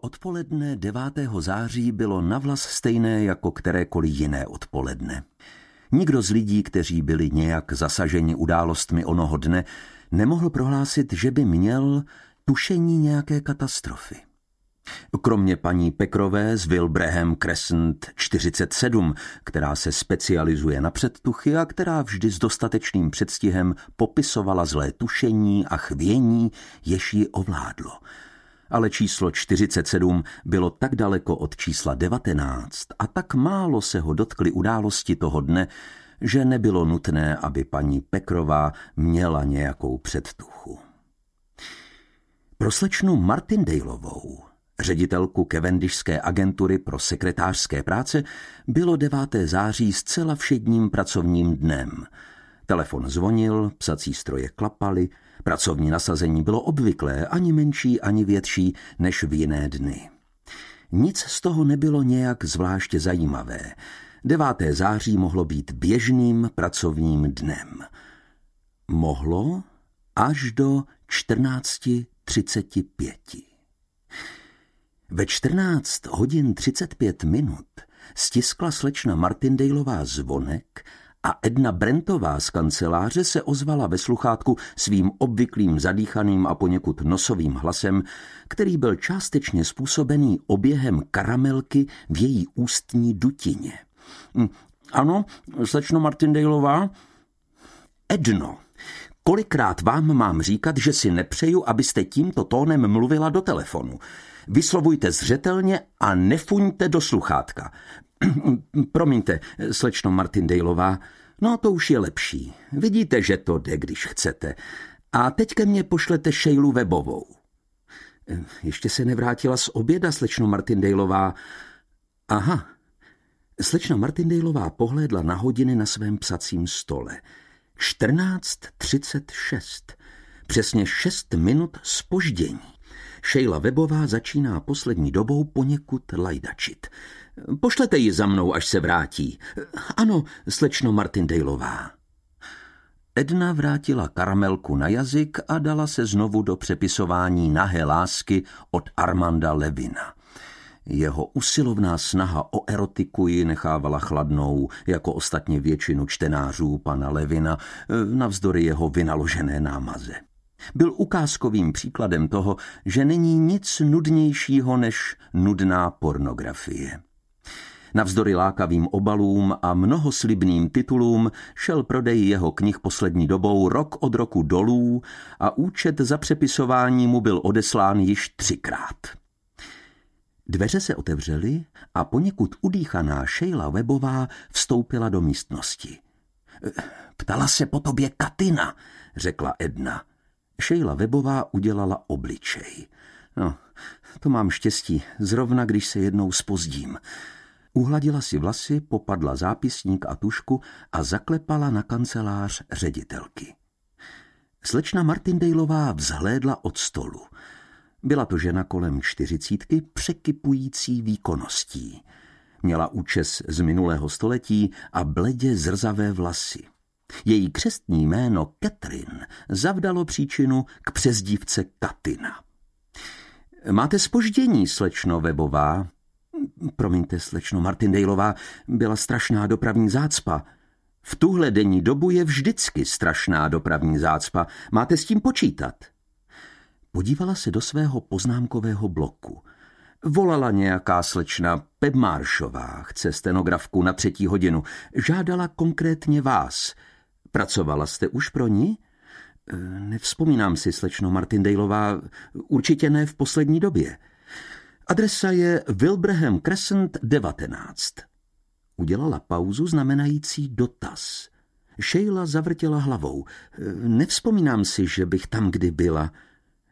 odpoledne 9. září bylo navlas stejné jako kterékoliv jiné odpoledne. Nikdo z lidí, kteří byli nějak zasaženi událostmi onoho dne, nemohl prohlásit, že by měl tušení nějaké katastrofy. Kromě paní Pekrové z Wilbraham Crescent 47, která se specializuje na předtuchy a která vždy s dostatečným předstihem popisovala zlé tušení a chvění, jež ji ovládlo – ale číslo 47 bylo tak daleko od čísla 19 a tak málo se ho dotkly události toho dne, že nebylo nutné, aby paní Pekrová měla nějakou předtuchu. Pro slečnu Martindaleovou, ředitelku Cavendishské agentury pro sekretářské práce, bylo 9. září zcela všedním pracovním dnem. Telefon zvonil, psací stroje klapaly, Pracovní nasazení bylo obvyklé, ani menší, ani větší, než v jiné dny. Nic z toho nebylo nějak zvláště zajímavé. 9. září mohlo být běžným pracovním dnem. Mohlo až do 14.35. Ve 14 hodin 35 minut stiskla slečna Martindaleová zvonek a Edna Brentová z kanceláře se ozvala ve sluchátku svým obvyklým zadýchaným a poněkud nosovým hlasem, který byl částečně způsobený oběhem karamelky v její ústní dutině. Hm, ano, slečno Martindaleová? Edno, kolikrát vám mám říkat, že si nepřeju, abyste tímto tónem mluvila do telefonu. Vyslovujte zřetelně a nefuňte do sluchátka. Promiňte, slečno Martindaleová, no to už je lepší. Vidíte, že to jde, když chcete. A teď ke mně pošlete Šejlu Webovou. Ještě se nevrátila z oběda, slečno Martindaleová. Aha. Slečna Martindaleová pohlédla na hodiny na svém psacím stole. 14.36. Přesně 6 minut spoždění. Šejla Webová začíná poslední dobou poněkud lajdačit. Pošlete ji za mnou, až se vrátí. Ano, slečno Martindaleová. Edna vrátila karamelku na jazyk a dala se znovu do přepisování nahé lásky od Armanda Levina. Jeho usilovná snaha o erotiku ji nechávala chladnou, jako ostatně většinu čtenářů pana Levina, navzdory jeho vynaložené námaze. Byl ukázkovým příkladem toho, že není nic nudnějšího než nudná pornografie. Navzdory lákavým obalům a mnohoslibným titulům šel prodej jeho knih poslední dobou rok od roku dolů a účet za přepisování mu byl odeslán již třikrát. Dveře se otevřely a poněkud udýchaná Sheila Webová vstoupila do místnosti. Ptala se po tobě Katina, řekla Edna. Sheila Webová udělala obličej. No, to mám štěstí, zrovna když se jednou spozdím. Uhladila si vlasy, popadla zápisník a tušku a zaklepala na kancelář ředitelky. Slečna Martindaleová vzhlédla od stolu. Byla to žena kolem čtyřicítky překypující výkonností. Měla účes z minulého století a bledě zrzavé vlasy. Její křestní jméno Catherine zavdalo příčinu k přezdívce Katina. Máte spoždění, slečno Webová, Promiňte, slečno Martindaleová, byla strašná dopravní zácpa. V tuhle denní dobu je vždycky strašná dopravní zácpa. Máte s tím počítat? Podívala se do svého poznámkového bloku. Volala nějaká slečna Pebmaršová, chce stenografku na třetí hodinu. Žádala konkrétně vás. Pracovala jste už pro ní? Nevzpomínám si, slečno Martindaleová, určitě ne v poslední době. Adresa je Wilbraham Crescent 19. Udělala pauzu znamenající dotaz. Sheila zavrtěla hlavou. Nevzpomínám si, že bych tam kdy byla.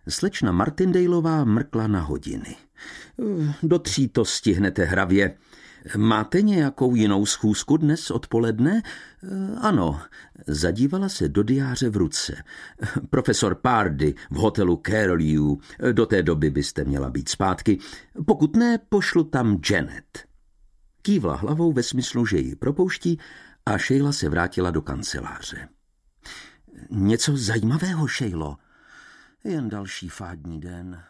Slečna Martindaleová mrkla na hodiny. Do tří to stihnete hravě. Máte nějakou jinou schůzku dnes odpoledne? Ano, zadívala se do diáře v ruce. Profesor Pardy v hotelu Caroliu. Do té doby byste měla být zpátky. Pokud ne, pošlu tam Janet. Kývla hlavou ve smyslu, že ji propouští a Sheila se vrátila do kanceláře. Něco zajímavého, Sheilo. Jen další fádní den.